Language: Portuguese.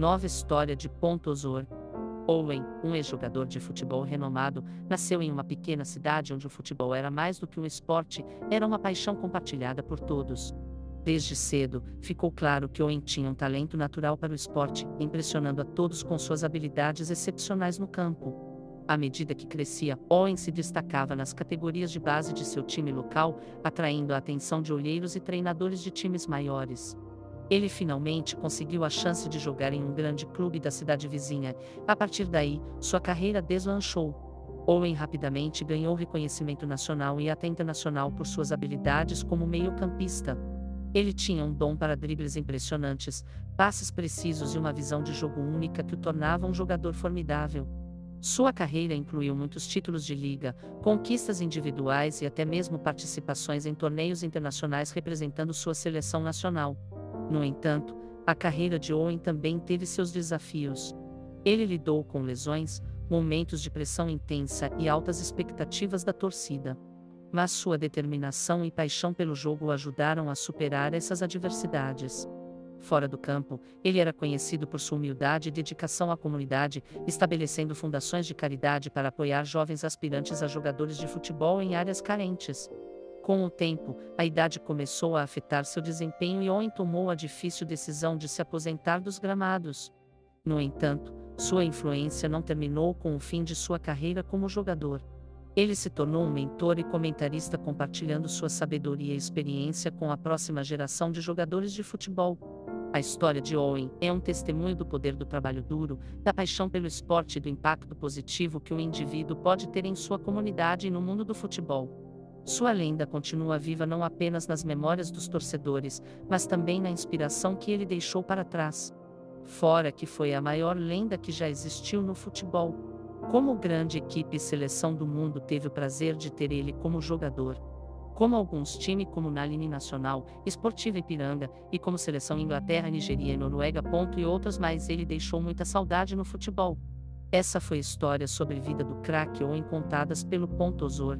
Nova história de Pontosor. Owen, um ex-jogador de futebol renomado, nasceu em uma pequena cidade onde o futebol era mais do que um esporte, era uma paixão compartilhada por todos. Desde cedo, ficou claro que Owen tinha um talento natural para o esporte, impressionando a todos com suas habilidades excepcionais no campo. À medida que crescia, Owen se destacava nas categorias de base de seu time local, atraindo a atenção de olheiros e treinadores de times maiores. Ele finalmente conseguiu a chance de jogar em um grande clube da cidade vizinha. A partir daí, sua carreira deslanchou. Owen rapidamente ganhou reconhecimento nacional e até internacional por suas habilidades como meio-campista. Ele tinha um dom para dribles impressionantes, passes precisos e uma visão de jogo única que o tornava um jogador formidável. Sua carreira incluiu muitos títulos de liga, conquistas individuais e até mesmo participações em torneios internacionais representando sua seleção nacional. No entanto, a carreira de Owen também teve seus desafios. Ele lidou com lesões, momentos de pressão intensa e altas expectativas da torcida. Mas sua determinação e paixão pelo jogo o ajudaram a superar essas adversidades. Fora do campo, ele era conhecido por sua humildade e dedicação à comunidade, estabelecendo fundações de caridade para apoiar jovens aspirantes a jogadores de futebol em áreas carentes. Com o tempo, a idade começou a afetar seu desempenho e Owen tomou a difícil decisão de se aposentar dos gramados. No entanto, sua influência não terminou com o fim de sua carreira como jogador. Ele se tornou um mentor e comentarista compartilhando sua sabedoria e experiência com a próxima geração de jogadores de futebol. A história de Owen é um testemunho do poder do trabalho duro, da paixão pelo esporte e do impacto positivo que o indivíduo pode ter em sua comunidade e no mundo do futebol. Sua lenda continua viva não apenas nas memórias dos torcedores, mas também na inspiração que ele deixou para trás. Fora que foi a maior lenda que já existiu no futebol. Como grande equipe e seleção do mundo teve o prazer de ter ele como jogador como alguns times como Nalini Nacional, Esportiva Ipiranga, e como Seleção Inglaterra, Nigeria e Noruega. E outras mais ele deixou muita saudade no futebol. Essa foi a história sobre a vida do craque ou contadas pelo Ponto Osor.